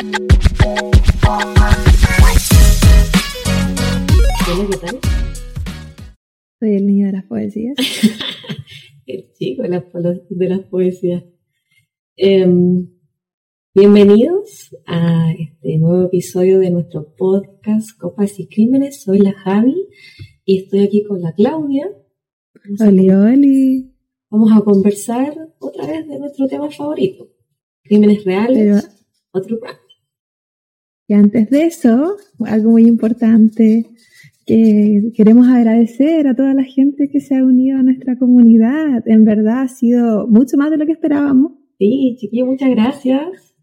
Hola, ¿qué tal? Soy el niño de las poesías. el chico de las, de las poesías. Em, bienvenidos a este nuevo episodio de nuestro podcast Copas y Crímenes. Soy la Javi y estoy aquí con la Claudia. Vamos a, Oli, vamos a conversar otra vez de nuestro tema favorito. Crímenes reales Pero o true crime. Y antes de eso, algo muy importante, que queremos agradecer a toda la gente que se ha unido a nuestra comunidad. En verdad ha sido mucho más de lo que esperábamos. Sí, chiquillo, muchas gracias.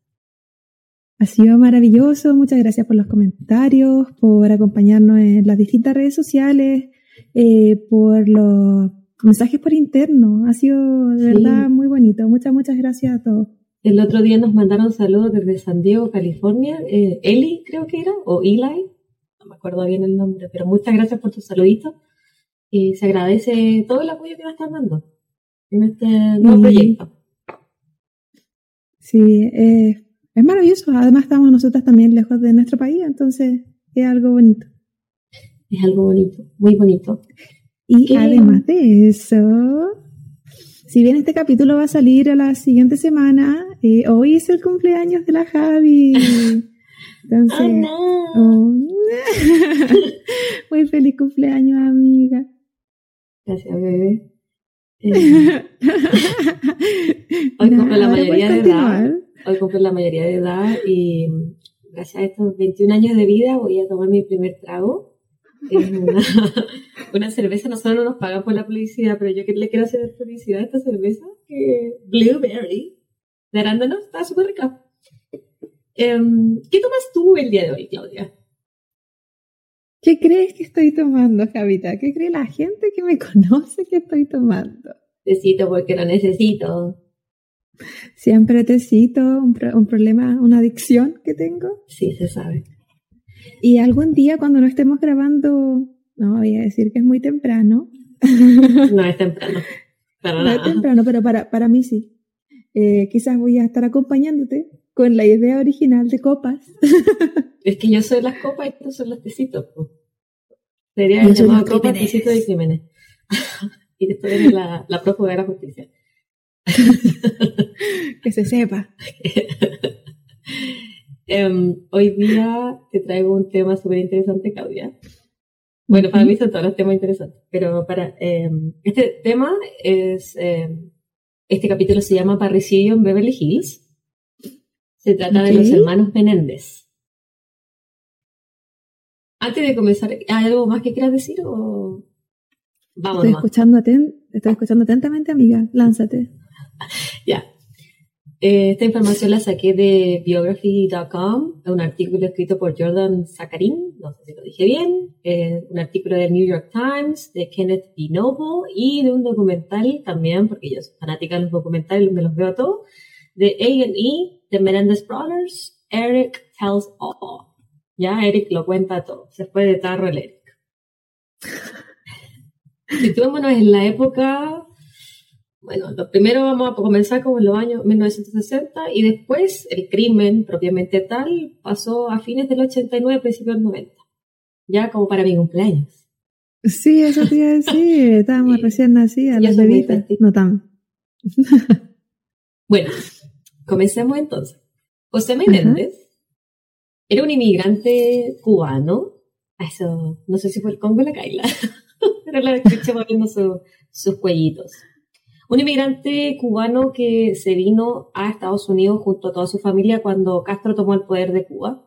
Ha sido maravilloso. Muchas gracias por los comentarios, por acompañarnos en las distintas redes sociales, eh, por los mensajes por interno. Ha sido de Sí. verdad muy bonito. Muchas, muchas gracias a todos. El otro día nos mandaron saludos desde San Diego, California. Eh, Eli, creo que era, o Eli, no me acuerdo bien el nombre, pero muchas gracias por tus saluditos. Y se agradece todo el apoyo que nos están dando en este nuevo proyecto. Sí, eh, es maravilloso. Además estamos nosotras también lejos de nuestro país, entonces es algo bonito. Es algo bonito, muy bonito. Y ¿Qué? además de eso, si bien este capítulo va a salir a la siguiente semana, eh, hoy es el cumpleaños de la Javi. Entonces, ¡Oh, no! oh, muy feliz cumpleaños, amiga. Gracias, bebé. Eh, Hoy cumple la mayoría de edad. hoy cumple la mayoría de edad y gracias a estos 21 años de vida voy a tomar mi primer trago. Es una, una cerveza, nosotros no nos pagan por la publicidad, pero yo le quiero hacer publicidad a esta cerveza, que Blueberry, de arándano, está súper rica. Em, ¿Qué tomas tú el día de hoy, Claudia? ¿Qué crees que estoy tomando, Javita? ¿Qué cree la gente que me conoce que estoy tomando? Necesito porque lo necesito. Siempre te cito un, pro- un problema, una adicción que tengo. Sí, se sabe. Y algún día cuando no estemos grabando, no voy a decir que es muy temprano, No es temprano. Para no es temprano, pero para, para mí sí. Eh, quizás voy a estar acompañándote con la idea original de copas. Es que yo soy las copas y tú son los tecitos. Sería Yo llamado copas, tecitos y crímenes. y después eres la, la prófuga de la justicia. que se sepa. Em, hoy día te traigo un tema súper interesante, Claudia. Bueno, para mí son todos los temas interesantes, pero para em, este tema es, em, este capítulo se llama Parricidio en Beverly Hills. Se trata de Ok. los hermanos Menéndez. Antes de comenzar, ¿hay algo más que quieras decir o vamos Estoy escuchando, aten- estoy escuchando atentamente, amiga. Lánzate. Ya. Eh, esta información la saqué de biography.com, un artículo escrito por Jordan Zakarin, no sé si lo dije bien, eh, un artículo del New York Times, de Kenneth B. Noble y de un documental también, porque yo soy fanática de los documentales, me los veo todos, de A&E, The Menendez Brothers, Eric Tells All. Ya, Eric lo cuenta todo, se fue de tarro el Eric. Situémonos en la época bueno, lo primero vamos a comenzar como en los años 1960 y después el crimen propiamente tal pasó a fines del 89, principios del 90. Ya como para mi cumpleaños. Sí, eso te iba a decir. Estábamos Sí. recién nacidas, las bebitas. No tan. Bueno, comencemos entonces. José Menéndez era un inmigrante cubano. Eso, no sé si fue el Congo o la Kaila, pero la escuché moviendo su- sus cuellitos. Un inmigrante cubano que se vino a Estados Unidos junto a toda su familia cuando Castro tomó el poder de Cuba.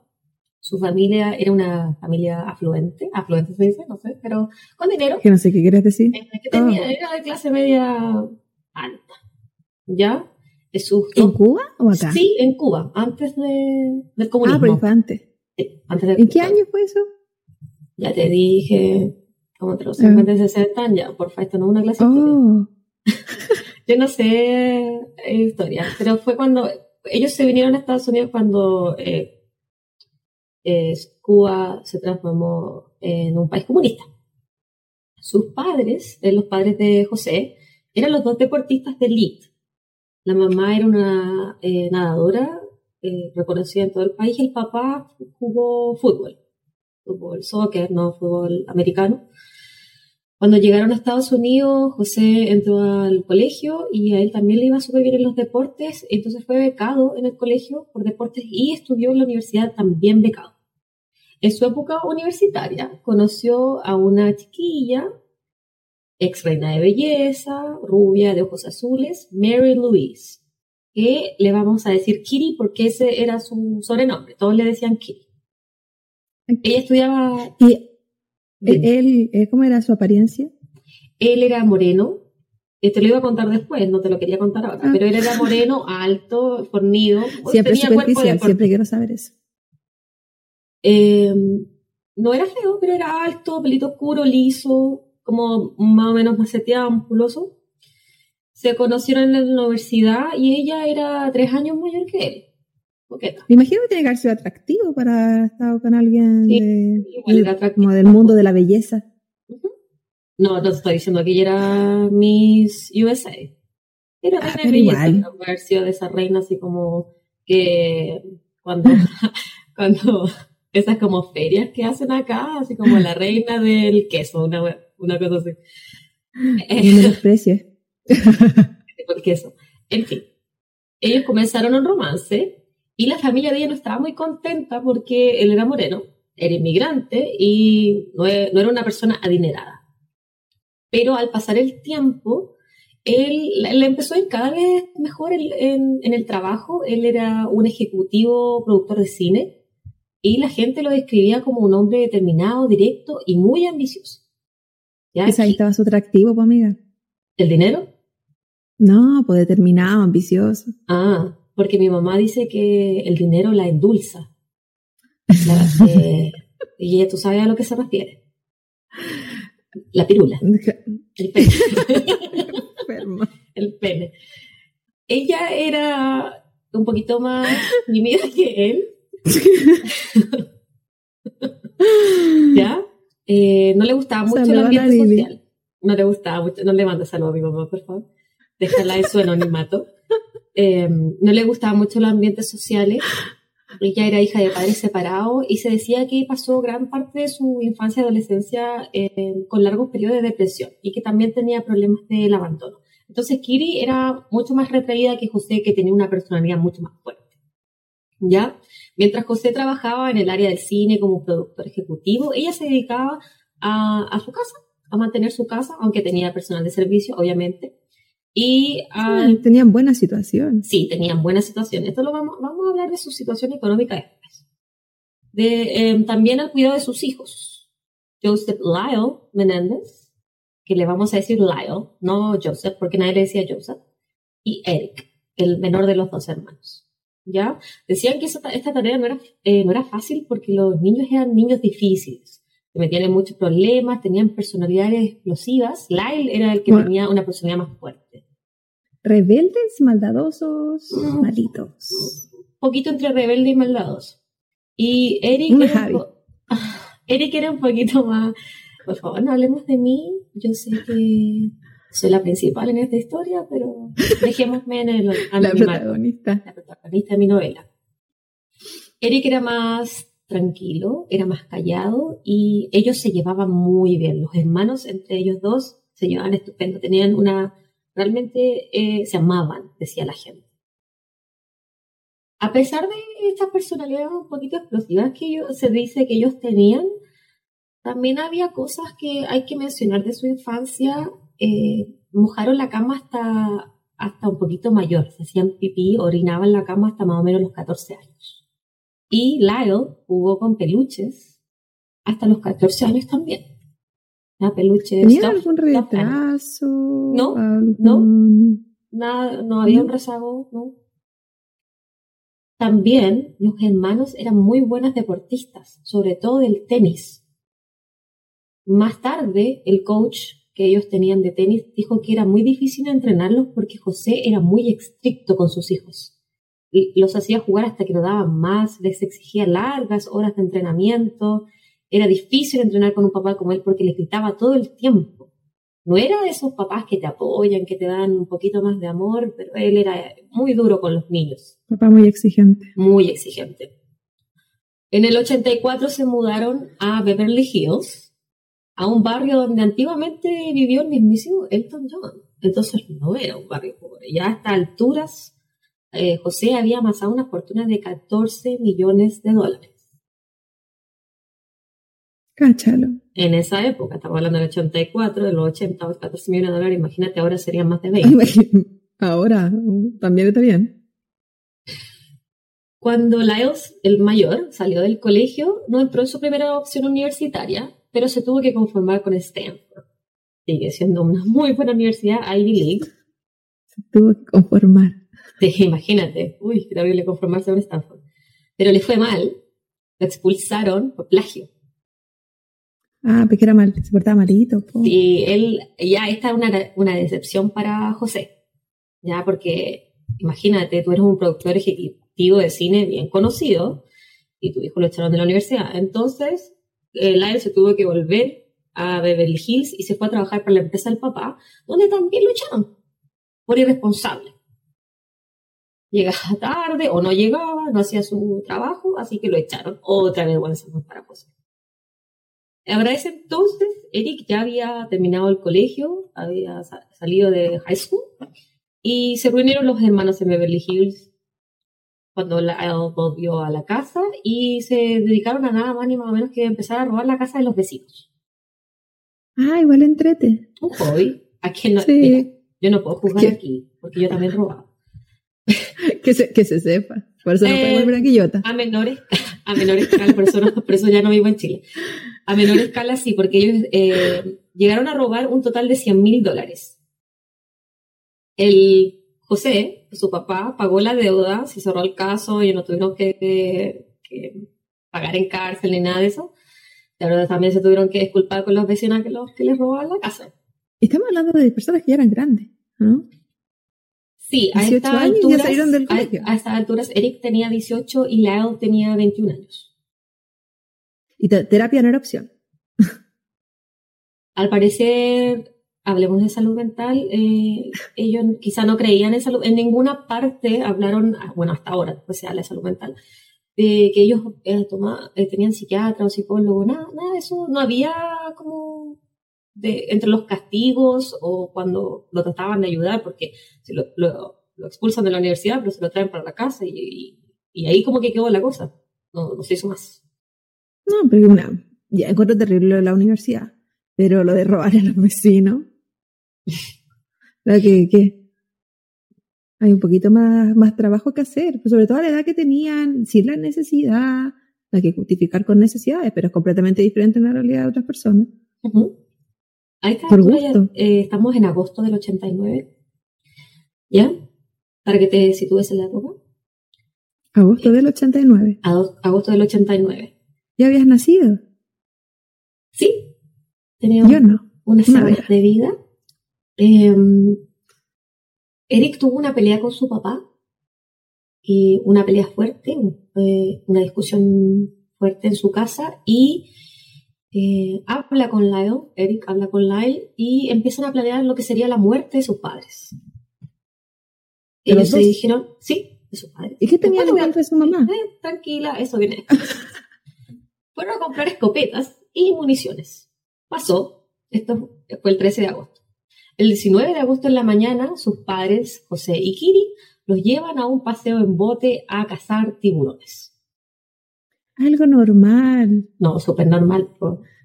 Su familia era una familia afluente, afluente se dice, no sé, pero con dinero. Que no sé qué quieres decir. Eh, que tenía- Ah. Era de clase media alta. ¿Ya? Sus ¿En Cuba o acá? Sí, en Cuba, antes de, del Ah, comunismo. pero fue antes. Sí, antes del- ¿En qué año fue eso? Ya te dije, como entre los 50 y 60 años, ya, porfa, esto no es una clase de. Oh, Yo no sé eh, historia, pero fue cuando ellos se vinieron a Estados Unidos cuando eh, eh, Cuba se transformó en un país comunista. Sus padres, los padres de José, eran los dos deportistas de elite. La mamá era una nadadora reconocida en todo el país. El papá jugó fútbol, fútbol soccer, no fútbol americano. Cuando llegaron a Estados Unidos, José entró al colegio y a él también le iba súper bien en los deportes, entonces fue becado en el colegio por deportes y estudió en la universidad también becado. En su época universitaria conoció a una chiquilla, ex reina de belleza, rubia, de ojos azules, Mary Louise, que le vamos a decir Kitty porque ese era su sobrenombre, todos le decían Kitty. Ella estudiaba... ¿Y él, eh, cómo era su apariencia? Él era moreno, eh, te lo iba a contar después, no te lo quería contar ahora, ah. pero él era moreno, alto, fornido. Siempre superficial, siempre quiero saber eso. Eh, no era feo, pero era alto, pelito oscuro, liso, como más o menos maceteado, musculoso. Se conocieron en la universidad y ella era tres años mayor que él. Me imagino que tiene que haber sido atractivo para estar con alguien como del mundo de la belleza. No, no estoy diciendo que ella era Miss USA. Era ah, reina belleza, haber sido de esa reina así como que cuando, cuando esas como ferias que hacen acá, así como la reina del queso, una, una cosa así. No desprecies. el queso. En fin, ellos comenzaron un romance y la familia de ella no estaba muy contenta porque él era moreno, era inmigrante y no, e, era una persona adinerada. Pero al pasar el tiempo, él, le empezó a ir cada vez mejor en, en, el trabajo. Él era un ejecutivo productor de cine y la gente lo describía como un hombre determinado, directo y muy ambicioso. ¿Ya? Pues ahí estaba su atractivo, pues amiga. ¿El dinero? No, pues determinado, ambicioso. Ah, porque mi mamá dice que el dinero la endulza. y ella, tú sabes a lo que se refiere. La pirula. El pene. el pene. Ella era un poquito más tímida que él. ¿Ya? Eh, no le gustaba mucho el ambiente social. No le gustaba mucho. No le manda saludos a mi mamá, por favor. Déjala en su anonimato. Em, no le gustaban mucho los ambientes sociales. Ella era hija de padres separados y se decía que pasó gran parte de su infancia y adolescencia em, con largos periodos de depresión y que también tenía problemas del abandono. Entonces Kiri era mucho más retraída que José, que tenía una personalidad mucho más fuerte. ¿Ya? Mientras José trabajaba en el área del cine como productor ejecutivo, ella se dedicaba a, a su casa, a mantener su casa, aunque tenía personal de servicio, obviamente, y tenían buena situación. Sí, tenían buena situación. Esto lo vamos, vamos a hablar de su situación económica después. De, em, también al cuidado de sus hijos. Joseph Lyle Menéndez, que le vamos a decir Lyle, no Joseph, porque nadie le decía Joseph, y Eric, el menor de los dos hermanos. ¿Ya? Decían que esta tarea no era, eh, no era fácil porque los niños eran niños difíciles se metían en muchos problemas, tenían personalidades explosivas. Lyle era el que tenía una personalidad más fuerte. Rebeldes, maldadosos, malitos. poquito entre rebelde y maldadoso. Y Eric era, un Eric era un poquito más... Por favor, no hablemos de mí. Yo sé que soy la principal en esta historia, pero dejémosme en el La protagonista. La protagonista de mi novela. Eric era más tranquilo, era más callado y ellos se llevaban muy bien. Los hermanos entre ellos dos se llevaban estupendo, tenían una, realmente eh, se amaban, decía la gente. A pesar de estas personalidades un poquito explosivas que ellos, se dice que ellos tenían, también había cosas que hay que mencionar de su infancia. Eh, mojaron la cama hasta, hasta un poquito mayor, se hacían pipí, orinaban la cama hasta más o menos los 14 años. Y Lyle jugó con peluches hasta los 14 años también. La peluche ¿Tenía algún retraso? No, no, nada, no había un rezago, no. También los hermanos eran muy buenas deportistas, sobre todo del tenis. Más tarde, el coach que ellos tenían de tenis dijo que era muy difícil entrenarlos porque José era muy estricto con sus hijos los hacía jugar hasta que no daban más, les exigía largas horas de entrenamiento, era difícil entrenar con un papá como él porque le gritaba todo el tiempo, no era de esos papás que te apoyan, que te dan un poquito más de amor, pero él era muy duro con los niños. Papá muy exigente. Muy exigente. En el 84 se mudaron a Beverly Hills, a un barrio donde antiguamente vivió el mismísimo Elton John. Entonces no era un barrio pobre. Ya a estas alturas, eh, José había amasado una fortuna de 14 millones de dólares. Cáchalo. En esa época, estamos hablando del 84, de los 80, 14 millones de dólares, imagínate, ahora serían más de 20. Ahora, también está bien. Cuando Lyles, el mayor, salió del colegio, no entró en su primera opción universitaria, pero se tuvo que conformar con Stanford. Sigue siendo una muy buena universidad, Ivy League. Se tuvo que conformar. Sí, imagínate, uy, qué terrible conformarse con Stanford. Pero le fue mal, lo expulsaron por plagio. Ah, porque era mal, se portaba malito. Sí, él, ya esta es una, una decepción para José, ya porque imagínate, tú eres un productor ejecutivo de cine bien conocido y tu hijo lo echaron de la universidad. Entonces, Lyle se tuvo que volver a Beverly Hills y se fue a trabajar para la empresa del papá, donde también lo echaron por irresponsable. Llegaba tarde o no llegaba, no hacía su trabajo, así que lo echaron. Otra vergüenza más para José. Ahora ese entonces, Eric ya había terminado el colegio, había salido de high school y se reunieron los hermanos en Beverly Hills cuando la, volvió a la casa y se dedicaron a nada más ni más o menos que empezar a robar la casa de los vecinos. Ah, igual entrete. Un hobby. ¿A no? yo no puedo juzgar aquí, porque yo también robaba. que, se, que se sepa. Por eso no eh, volver a Quillota. A menores, a menores por eso, por eso ya no vivo en Chile. A menor escala sí, porque ellos eh, llegaron a robar un total de 100 mil dólares. El José, su papá, pagó la deuda, se cerró el caso y no tuvieron que, pagar en cárcel ni nada de eso. Pero también se tuvieron que disculpar con los vecinos que, los, que les robaban la casa. Estamos hablando de personas que ya eran grandes, ¿no? Sí, a estas alturas, a, estas alturas Eric tenía 18 y Lyle tenía 21 años. Y terapia no era opción. Al parecer, hablemos de salud mental, eh, ellos quizá no creían en salud, en ninguna parte hablaron, bueno, hasta ahora, pues se habla de salud mental, de que ellos eh, eh, tenían psiquiatra o psicólogo, nada, nada eso, no había como de, entre los castigos o cuando lo trataban de ayudar, porque lo, expulsan de la universidad, pero se lo traen para la casa y, y, ahí como que quedó la cosa, no, no se hizo más. No, pero una, ya encuentro terrible la universidad, pero lo de robar a los vecinos, que, que hay un poquito más, más trabajo que hacer, pues sobre todo a la edad que tenían, sin la necesidad, hay que justificar con necesidades, pero es completamente diferente en la realidad de otras personas. Ahí está, Por gusto. Eh, estamos en agosto del 89. ¿Ya? Para que te sitúes en la época. Agosto del 89. Agosto del 89. ¿Ya habías nacido? Sí. Tenía Yo no. Una semana de vida. Em, Eric tuvo una pelea con su papá. Y una pelea fuerte, eh, una discusión fuerte en su casa. Y eh, habla con Lyle, Eric habla con Lyle y empiezan a planear lo que sería la muerte de sus padres. Ellos se dijeron, sí, de sus padres. ¿Y qué tenía en de su mamá? Eh, tranquila, eso viene. Fueron a comprar escopetas y municiones. Pasó, esto fue el 13 de agosto. El 19 de agosto en la mañana, sus padres, José y Kiri, los llevan a un paseo en bote a cazar tiburones. Algo normal. No, súper normal.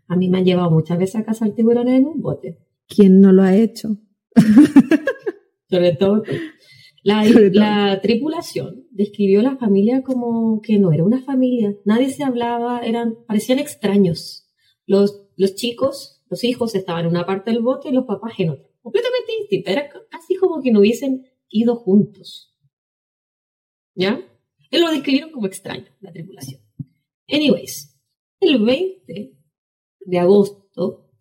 A mí me han llevado muchas veces a cazar tiburones en un bote. ¿Quién no lo ha hecho? Sobre todo. La, tripulación describió a la familia como que no era una familia. Nadie se hablaba, eran, parecían extraños. Los, los chicos, los hijos estaban en una parte del bote y los papás en otra. Completamente distinta. Era casi como que no hubiesen ido juntos. ¿Ya? Él lo describieron como extraño, la tripulación. Anyways, el 20 de agosto,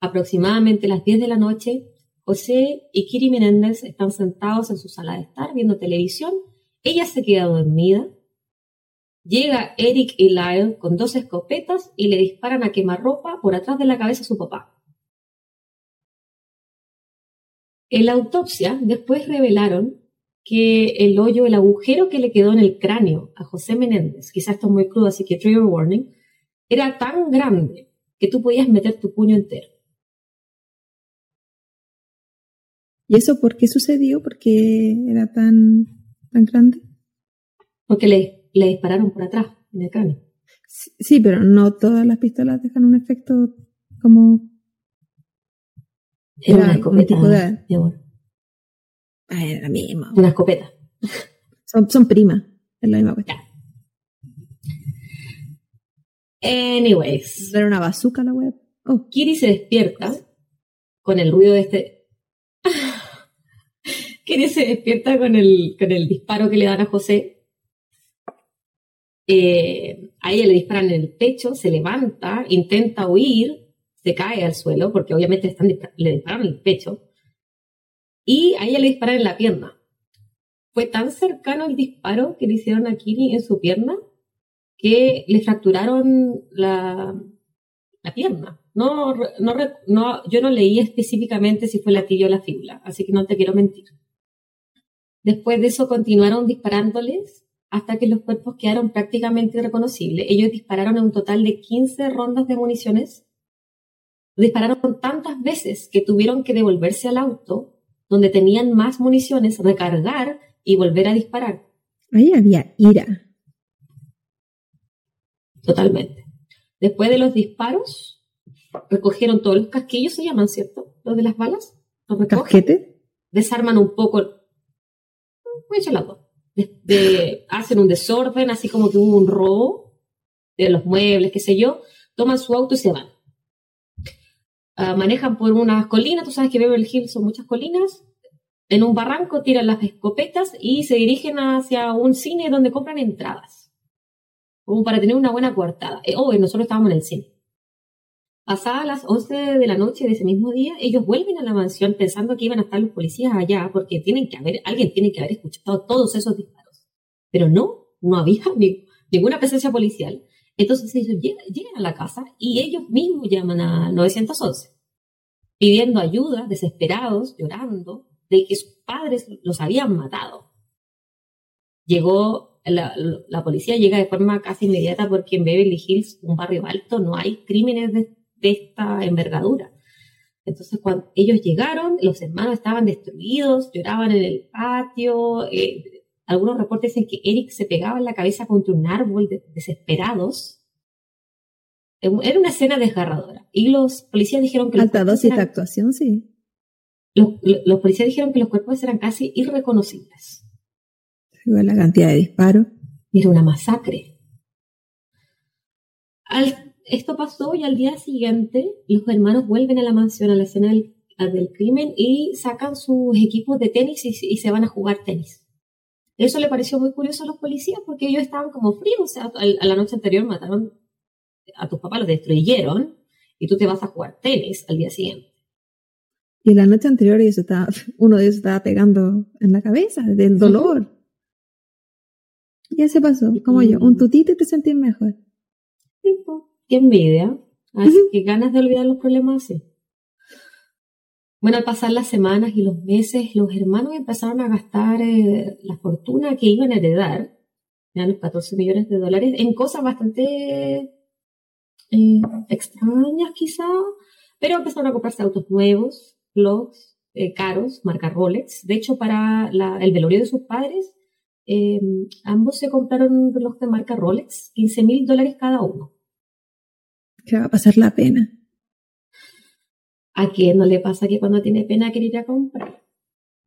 aproximadamente a las 10 de la noche, José y Kiri Menéndez están sentados en su sala de estar viendo televisión. Ella se queda dormida. Llega Eric y Lyle con dos escopetas y le disparan a quemarropa por atrás de la cabeza a su papá. En la autopsia después revelaron que el hoyo, el agujero que le quedó en el cráneo a José Menéndez, quizás esto es muy crudo, así que trigger warning, era tan grande que tú podías meter tu puño entero. ¿Y eso por qué sucedió? ¿Por qué era tan, tan grande? Porque le, le dispararon por atrás, en el cráneo. Sí, pero no todas las pistolas dejan un efecto como... Era una escopeta, tipo de... mi amor. Ah, era la misma. Una escopeta. Son, son primas, es la misma cuestión. Anyways, Era una bazooka la web. Oh, Kiri se despierta con el ruido de este. Kiri se despierta con el, con el disparo que le dan a José. Eh, a ella le disparan en el pecho, se levanta, intenta huir, se cae al suelo, porque obviamente están, le disparan en el pecho. Y a ella le disparan en la pierna. Fue tan cercano el disparo que le hicieron a Kiri en su pierna que le fracturaron la, la pierna. No, no, no, yo no leí específicamente si fue la tibia o la fíbula, así que no te quiero mentir. Después de eso continuaron disparándoles hasta que los cuerpos quedaron prácticamente irreconocibles. Ellos dispararon en un total de 15 rondas de municiones. Dispararon tantas veces que tuvieron que devolverse al auto donde tenían más municiones, recargar y volver a disparar. ahí había ira. Totalmente. Después de los disparos, recogieron todos los casquillos, se llaman, ¿cierto? Los de las balas. Los recogen, ¿Casquete? desarman un poco. De- hacen un desorden, así como que hubo un robo de los muebles, qué sé yo. Toman su auto y se van. Ah, manejan por unas colinas, tú sabes que Beverly Hills son muchas colinas. En un barranco tiran las escopetas y se dirigen hacia un cine donde compran entradas como para tener una buena coartada. Eh, oh, nosotros estábamos en el cine. Pasadas las 11 de la noche de ese mismo día, ellos vuelven a la mansión pensando que iban a estar los policías allá porque tienen que haber, alguien tiene que haber escuchado todos esos disparos. Pero no, no había ni- ninguna presencia policial. Entonces ellos llegan, llegan a la casa y ellos mismos llaman a 911, pidiendo ayuda, desesperados, llorando, de que sus padres los habían matado. Llegó la policía llega de forma casi inmediata porque en Beverly Hills, un barrio alto, no hay crímenes de, de esta envergadura. Entonces, cuando ellos llegaron, los hermanos estaban destruidos, lloraban en el patio. eh, algunos reportes dicen que Eric se pegaba en la cabeza contra un árbol de- desesperados. Era una escena desgarradora. Y los policías dijeron que Alta dosis de eran- actuación, sí. los, los policías dijeron que los cuerpos eran casi irreconocibles. Igual la cantidad de disparos. Era una masacre. Al- esto pasó y al día siguiente los hermanos vuelven a la mansión, a la escena del, crimen y sacan sus equipos de tenis y, y se van a jugar tenis. Eso le pareció muy curioso a los policías porque ellos estaban como fríos, o sea, a la noche anterior mataron a tus papás, los destruyeron y tú te vas a jugar tenis al día siguiente. Y la noche anterior ellos estaba, uno de ellos estaba pegando en la cabeza del dolor. Ya se pasó, como yo, un tutito y te sentís mejor. Tipo, qué envidia. Así que ganas de olvidar los problemas así. Bueno, al pasar las semanas y los meses, los hermanos empezaron a gastar eh, la fortuna que iban a heredar, ya los 14 millones de dólares, en cosas bastante eh, extrañas quizá, pero empezaron a comprarse autos nuevos, blogs eh, caros, marca Rolex. De hecho, para la- el velorio de sus padres, eh, ambos se compraron un reloj de marca Rolex, 15 mil dólares cada uno. Que va a pasar la pena. ¿A quién no le pasa que cuando tiene pena quiere ir a comprar?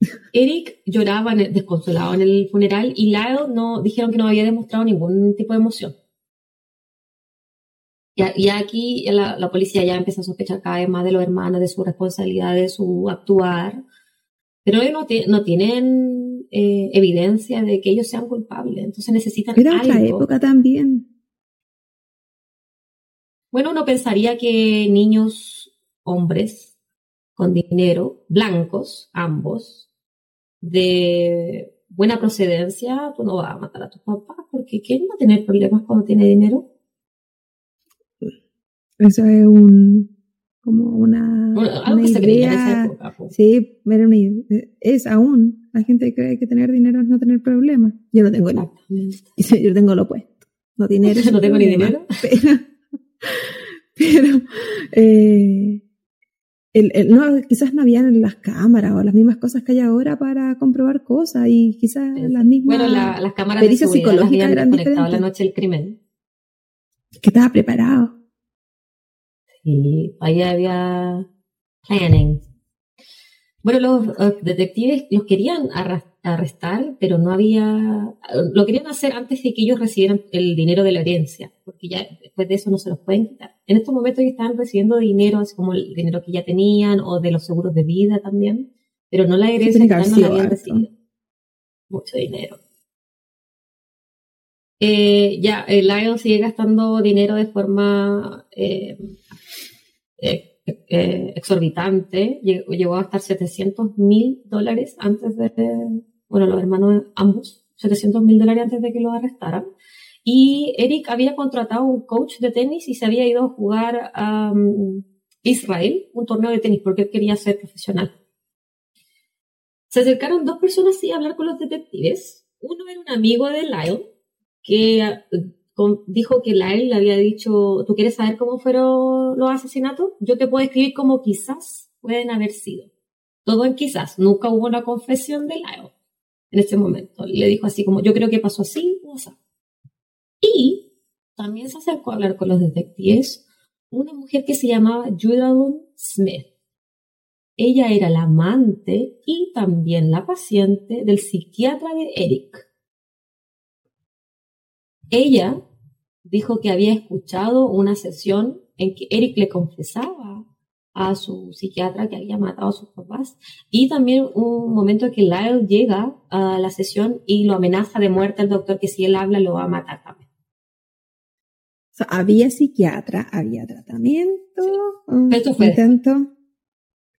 Eric lloraba en el- desconsolado en el funeral y Lyle no, dijeron que no había demostrado ningún tipo de emoción. Y, a- y aquí la, la policía ya empieza a sospechar cada vez más de los hermanos, de su responsabilidad, de su actuar. Pero ellos no, ti- no tienen eh, evidencia de que ellos sean culpables. Entonces necesitan Era otra algo. época también. Bueno, uno pensaría que niños, hombres, con dinero, blancos, ambos, de buena procedencia, tú no vas a matar a tus papás, porque ¿quién va a tener problemas cuando tiene dinero? Eso es un, como una, Bueno, algo una que se creía en idea. esa época. po. Sí, era una idea- es aún. La gente cree que tener dinero es no tener problemas. Yo no tengo ni, yo tengo lo opuesto. No dinero. No tengo ni dinero. Pero, pero eh, el- el- no, quizás no habían las cámaras o las mismas cosas que hay ahora para comprobar cosas y quizás las mismas Bueno, la- las cámaras de psicológicas habían eran desconectado la diferentes. noche del crimen. que estaba preparado. Y ahí había planning. Bueno, los eh, detectives los querían arras- arrestar, pero no había... Lo querían hacer antes de que ellos recibieran el dinero de la herencia, porque ya después de eso no se los pueden quitar. En estos momentos ellos estaban recibiendo dinero, así como el dinero que ya tenían, o de los seguros de vida también, pero no la herencia que no la habían recibido. Mucho dinero. Eh, ya, el Lion sigue gastando dinero de forma eh, eh, eh, exorbitante. Lle- Llegó a gastar 700 mil dólares antes de, bueno, los hermanos ambos, 700 mil dólares antes de que los arrestaran. Y Eric había contratado un coach de tenis y se había ido a jugar a um, Israel, un torneo de tenis, porque él quería ser profesional. Se acercaron dos personas así a hablar con los detectives. Uno era un amigo de Lyle, que con- dijo que Lyle le había dicho, ¿tú quieres saber cómo fueron los asesinatos? Yo te puedo escribir como quizás pueden haber sido. Todo en quizás. Nunca hubo una confesión de Lyle en ese momento. Le dijo así como, yo creo que pasó así o así. Y también se acercó a hablar con los detectives una mujer que se llamaba Judalyn Smith. Ella era la amante y también la paciente del psiquiatra de Eric. Ella dijo que había escuchado una sesión en que Eric le confesaba a su psiquiatra que había matado a sus papás y también un momento en que Lyle llega a la sesión y lo amenaza de muerte al doctor que si él habla lo va a matar también. O sea, había psiquiatra, había tratamiento, un Esto fue intento.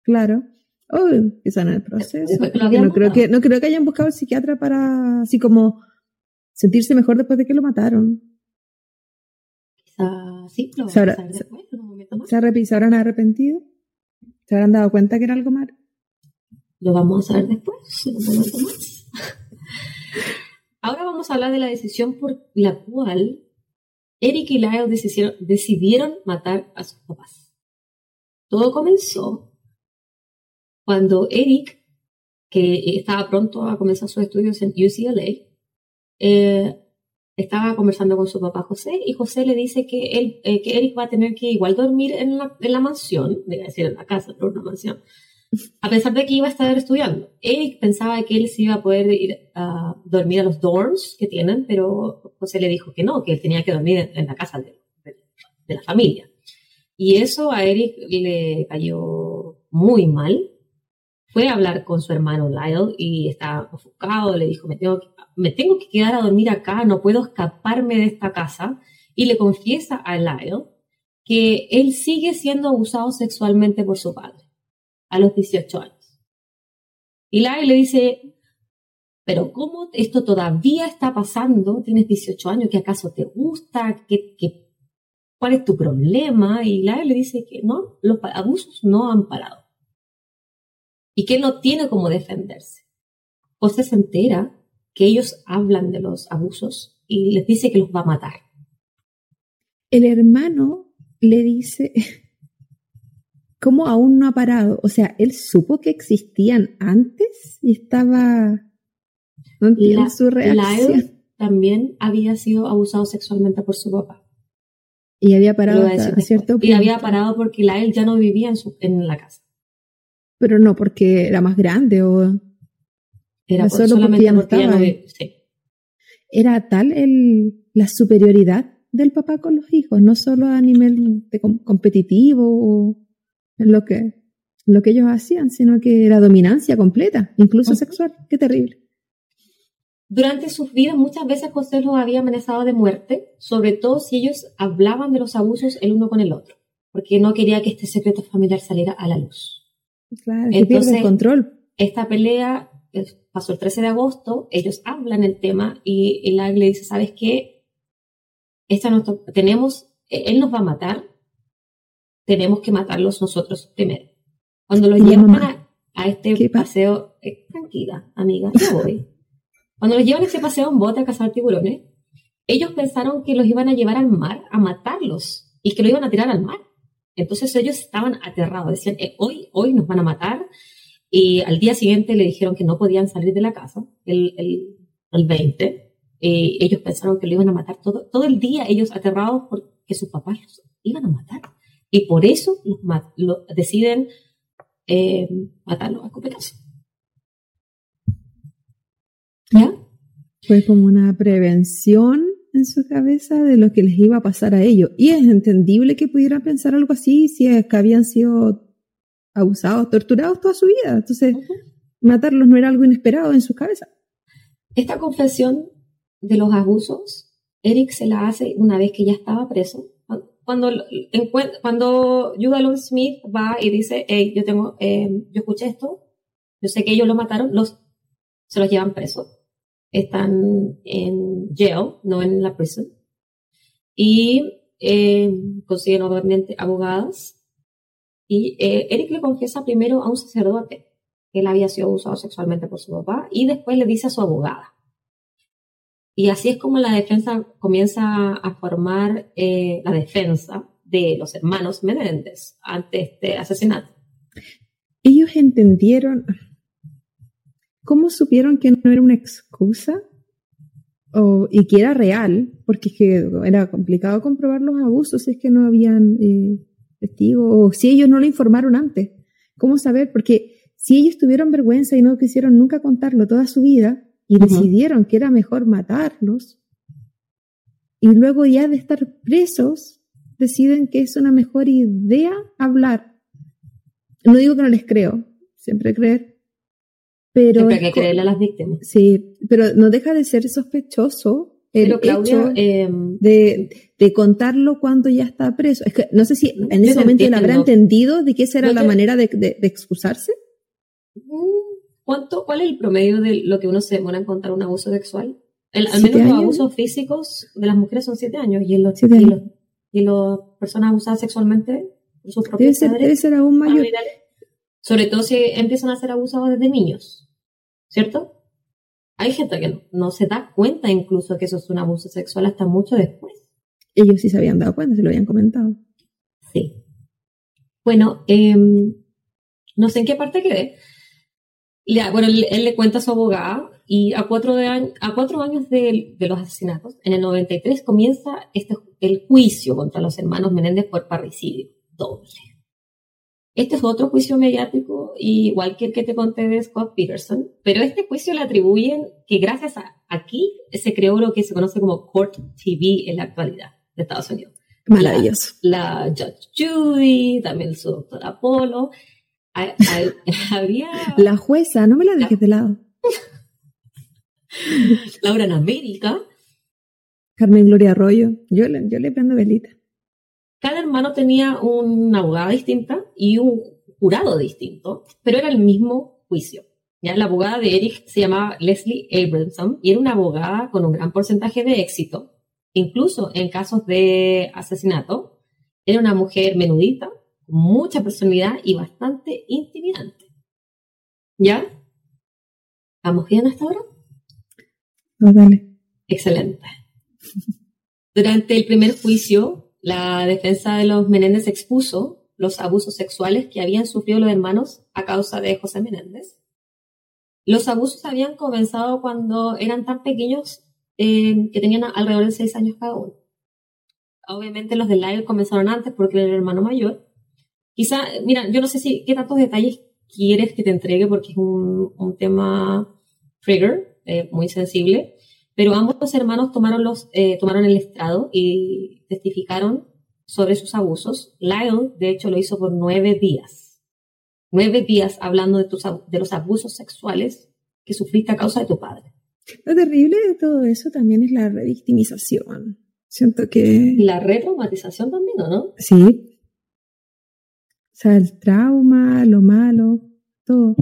Claro. Uy, eso en el proceso. No creo que, no creo que hayan buscado al psiquiatra para así como sentirse mejor después de que lo mataron. Quizá sí, lo Se habrá- después, en un momento más. ¿Se, se habrán arrepentido? ¿Se habrán dado cuenta que era algo malo? Lo vamos a saber después, en un momento más. Ahora vamos a hablar de la decisión por la cual Eric y Lyle decidieron, decidieron matar a sus papás. Todo comenzó cuando Eric, que estaba pronto a comenzar sus estudios en UCLA, eh, estaba conversando con su papá José y José le dice que, él, eh, que Eric va a tener que igual dormir en la, en la mansión, decir en la casa, pero una mansión, a pesar de que iba a estar estudiando. Eric pensaba que él sí iba a poder ir a dormir a los dorms que tienen, pero José le dijo que no, que él tenía que dormir en, la casa de la familia. Y eso a Eric le cayó muy mal. Fue a hablar con su hermano Lyle y estaba ofuscado, le dijo, me tengo, que, me tengo que quedar a dormir acá, no puedo escaparme de esta casa. Y le confiesa a Lyle que él sigue siendo abusado sexualmente por su padre a los 18 años. Y Lyle le dice, pero ¿cómo esto todavía está pasando? Tienes 18 años, ¿qué acaso te gusta? ¿Qué, qué, cuál es tu problema? Y Lyle le dice que no, los abusos no han parado. Y que no tiene cómo defenderse. José se entera que ellos hablan de los abusos y les dice que los va a matar. El hermano le dice, ¿cómo aún no ha parado? O sea, él supo que existían antes y estaba... No entiendo La- su reacción. Lyle también había sido abusado sexualmente por su papá. Y había parado a cierto después. Y había punto. parado porque Lyle ya no vivía en, su, en la casa. Pero no porque era más grande o Era por- solo porque ya no porque ya estaba no sí. era tal el, la superioridad del papá con los hijos, no solo a nivel de com- competitivo o en lo que, en lo que ellos hacían, sino que era dominancia completa, incluso sexual. Qué terrible. Durante sus vidas muchas veces José los había amenazado de muerte, sobre todo si ellos hablaban de los abusos el uno con el otro, porque no quería que este secreto familiar saliera a la luz. Claro, que pierde Entonces- el control. Esta pelea eh, pasó el 13 de agosto, ellos hablan el tema y el Lyle le dice, ¿sabes qué? Esta tenemos, eh, él nos va a matar, tenemos que matarlos nosotros primero. Cuando los llevan a, este paseo, eh, tranquila, amiga, ya voy. Cuando los llevan a este paseo en bote a cazar tiburones, ellos pensaron que los iban a llevar al mar a matarlos y que lo iban a tirar al mar. Entonces ellos estaban aterrados, decían, eh, hoy, hoy nos van a matar. Y al día siguiente le dijeron que no podían salir de la casa, el, el, el 20. Eh, ellos pensaron que lo iban a matar todo, todo el día, ellos aterrados porque sus papás los iban a matar. Y por eso los, deciden eh, matarlos a escopetazo. ¿Ya? Fue como una prevención en su cabeza de lo que les iba a pasar a ellos. Y es entendible que pudieran pensar algo así si es que habían sido abusados, torturados toda su vida. Entonces, matarlos no era algo inesperado en su cabeza. Esta confesión de los abusos, Eric se la hace una vez que ya estaba preso. Cuando, cuando Judah Smith va y dice, hey, yo tengo, eh, yo escuché esto, yo sé que ellos lo mataron, los, se los llevan presos están en jail, no en la prison, y eh, consiguen obviamente abogadas. Y eh, Eric le confiesa primero a un sacerdote que él había sido abusado sexualmente por su papá y después le dice a su abogada. Y así es como la defensa comienza a formar eh, la defensa de los hermanos Menéndez ante este asesinato. Ellos entendieron, ¿Cómo supieron que no era una excusa o, y que era real? Porque es que era complicado comprobar los abusos si es que no habían eh, testigos o si ellos no lo informaron antes. ¿Cómo saber? Porque si ellos tuvieron vergüenza y no quisieron nunca contarlo toda su vida y decidieron que era mejor matarlos, y luego ya de estar presos, deciden que es una mejor idea hablar. No digo que no les creo, siempre creer, pero hay que creerle a las víctimas. Sí, pero no deja de ser sospechoso el hecho em, de, de, contarlo cuando ya está preso. Es que no sé si en ese momento él habrá entendido de que esa era la manera de, de, excusarse. Mm, ¿Cuánto, ¿Cuál es el promedio de lo que uno se demora en contar un abuso sexual? al menos los abusos físicos de las mujeres son siete años y, los, y, las personas abusadas sexualmente por sus propios debe debe ser aún mayor. Sobre todo si empiezan a ser abusados desde niños. ¿Cierto? Hay gente que no, se da cuenta incluso que eso es un abuso sexual hasta mucho después. Ellos sí se habían dado cuenta, se lo habían comentado. Sí. Bueno, em, no sé en qué parte quedé. bueno, él, le cuenta a su abogada y a cuatro, de a cuatro años de, de, los asesinatos, en el 93 comienza este, el juicio contra los hermanos Menéndez por parricidio doble. Este es otro juicio mediático, igual que el que te conté de Scott Peterson, pero este juicio le atribuyen que gracias a aquí se creó lo que se conoce como Court TV en la actualidad de Estados Unidos. Maravilloso. La, Judge Judy, también su doctor Apolo. había... La jueza, no me la dejes de lado. Laura en América. Carmen Gloria Arroyo. Yo, yo le prendo velita. Cada hermano tenía una abogada distinta y un jurado distinto, pero era el mismo juicio. ¿ya? La abogada de Eric se llamaba Leslie Abramson y era una abogada con un gran porcentaje de éxito, incluso en casos de asesinato. Era una mujer menudita, con mucha personalidad y bastante intimidante. ¿Ya? ¿Vamos bien hasta ahora? dale. Excelente. Durante el primer juicio, la defensa de los Menéndez expuso los abusos sexuales que habían sufrido los hermanos a causa de José Menéndez. Los abusos habían comenzado cuando eran tan pequeños eh, que tenían alrededor de seis años cada uno. Obviamente los de Lyle comenzaron antes porque era el hermano mayor. Quizá, mira, yo no sé si qué tantos detalles quieres que te entregue porque es un, tema trigger, eh, muy sensible. Pero ambos hermanos tomaron, los, eh, tomaron el estrado y testificaron sobre sus abusos. Lyle, de hecho, lo hizo por nueve días. Nueve días hablando de, tus, de los abusos sexuales que sufriste a causa de tu padre. Lo terrible de todo eso también es la revictimización. Siento que... La retraumatización también, no? Sí. O sea, el trauma, lo malo, todo.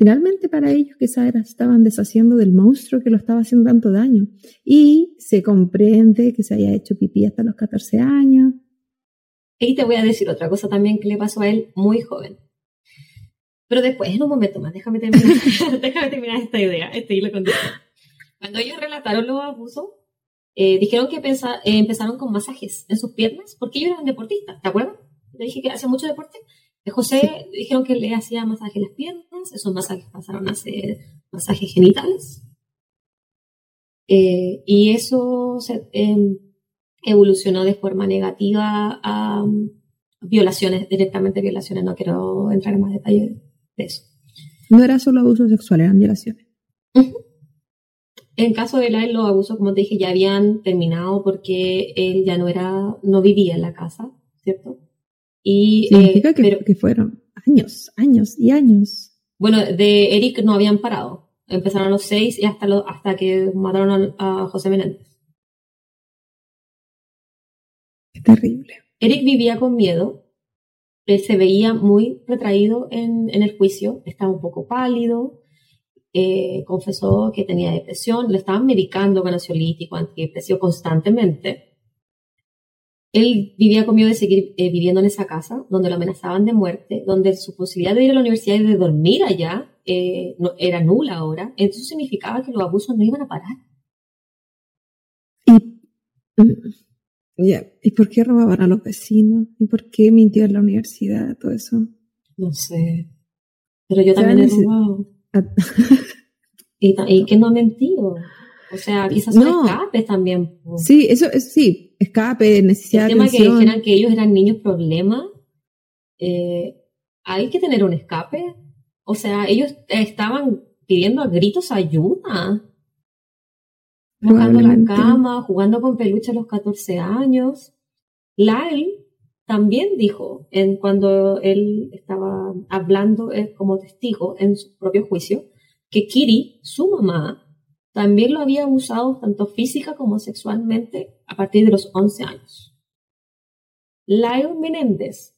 Finalmente para ellos quizás estaban deshaciendo del monstruo que lo estaba haciendo tanto daño. Y se comprende que se haya hecho pipí hasta los 14 años. Y te voy a decir otra cosa también que le pasó a él muy joven. Pero después, en un momento más, déjame terminar, déjame terminar esta idea, este hilo Cuando ellos relataron los abusos, eh, dijeron que eh, empezaron con masajes en sus piernas, porque ellos eran deportistas, ¿te acuerdas? Te dije que hacía mucho deporte. Eh, José dijeron que le hacía masaje en las piernas, esos masajes pasaron a ser masajes genitales. y eso se, em, evolucionó de forma negativa a um, violaciones, directamente violaciones. No quiero entrar en más detalles de eso. No era solo abuso sexual, eran violaciones. En caso de él, los abusos, como te dije, ya habían terminado porque él ya no era, no vivía en la casa, ¿cierto? Y, Significa eh, que, fueron años, años y años. Bueno, de Eric no habían parado. Empezaron a los seis y hasta, lo, hasta que mataron a, José Menéndez. Es terrible. Eric vivía con miedo. Él se veía muy retraído en, en el juicio. Estaba un poco pálido eh, confesó que tenía depresión, le estaban medicando con ansiolítico, antidepresivo constantemente. Él vivía con miedo de seguir eh, viviendo en esa casa, donde lo amenazaban de muerte, donde su posibilidad de ir a la universidad y de dormir allá eh, no, era nula ahora. Entonces significaba que los abusos no iban a parar. ¿Y, mm, ¿Y por qué robaban a los vecinos? ¿Y por qué mintió en la universidad? Todo eso. No sé. Pero yo también he robado. y, y, que no ha mentido. O sea, quizás son escapes también. Sí, eso es, sí, escape, necesidad El tema que dijeran que ellos eran niños problema, eh, hay que tener un escape. O sea, ellos estaban pidiendo a gritos ayuda. Mojando la cama, jugando con peluche a los 14 años. Lyle también dijo, en, cuando él estaba hablando eh, como testigo en su propio juicio, que Kiri, su mamá, también lo había abusado tanto física como sexualmente a partir de los 11 años. Lyle Menéndez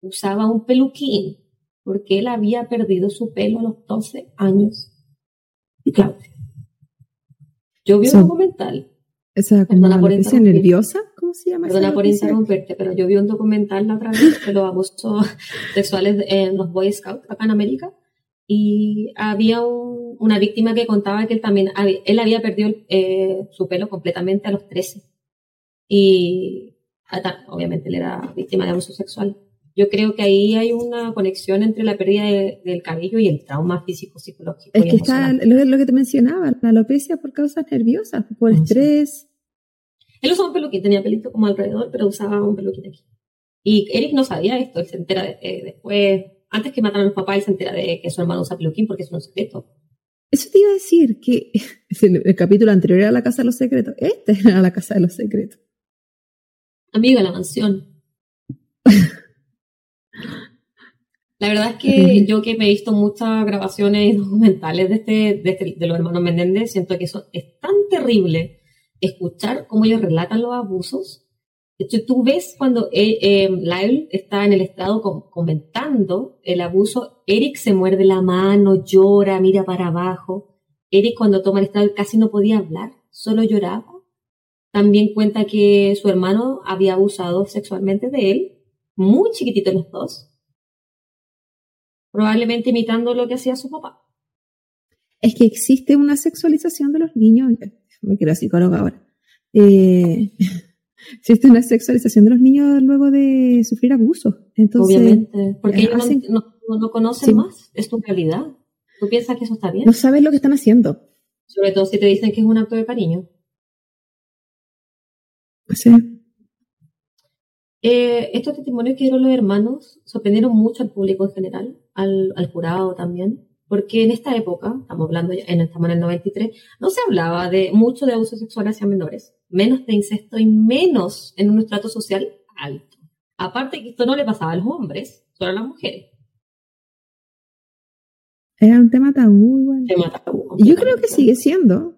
usaba un peluquín porque él había perdido su pelo a los 12 años. Claudia. Yo vi un documental esa Perdona por nerviosa, ¿cómo se llama? Perdona por interrumpirte, pero yo vi un documental la otra vez de los abusos sexuales en los Boy Scouts acá en América y había una víctima que contaba que él también había, él había perdido eh, su pelo completamente a los 13 y obviamente él era víctima de abuso sexual. Yo creo que ahí hay una conexión entre la pérdida del cabello y el trauma físico psicológico. Es que está lo, que te mencionaba, la alopecia por causas nerviosas, por ah, estrés, él usaba un peluquín, tenía pelito como alrededor, pero usaba un peluquín aquí. Y Eric no sabía esto, él se entera eh, después, antes que mataran a los papás, él se entera de que su hermano usa peluquín porque es un secreto. Eso te iba a decir, que el capítulo anterior era la casa de los secretos, este era la casa de los secretos. Amiga, la mansión. La verdad es que yo que me he visto muchas grabaciones documentales de, este, de, este, de los hermanos Menéndez, siento que eso es tan terrible escuchar cómo ellos relatan los abusos. Hecho, tú ves cuando eh, eh, Lyle está en el estado comentando el abuso, Eric se muerde la mano, llora, mira para abajo. Eric cuando toma el estado casi no podía hablar, solo lloraba. También cuenta que su hermano había abusado sexualmente de él, muy chiquitito los dos, probablemente imitando lo que hacía su papá. Es que existe una sexualización de los niños me quiero psicóloga ahora. Eh, existe una sexualización de los niños luego de sufrir abuso. Entonces, Obviamente, porque ellos no, conocen más, es tu realidad. ¿Tú piensas que eso está bien? No sabes lo que están haciendo. Sobre todo si te dicen que es un acto de cariño. Sí. Eh, estos testimonios que dieron los hermanos sorprendieron mucho al público en general, al, al jurado también porque en esta época, estamos hablando, en, estamos en el 93, no se hablaba de mucho de abuso sexual hacia menores, menos de incesto y menos en un estrato social alto. Aparte que esto no le pasaba a los hombres, solo a las mujeres. Era un tema tabú igual. Tema tabú. Yo creo que sigue siendo.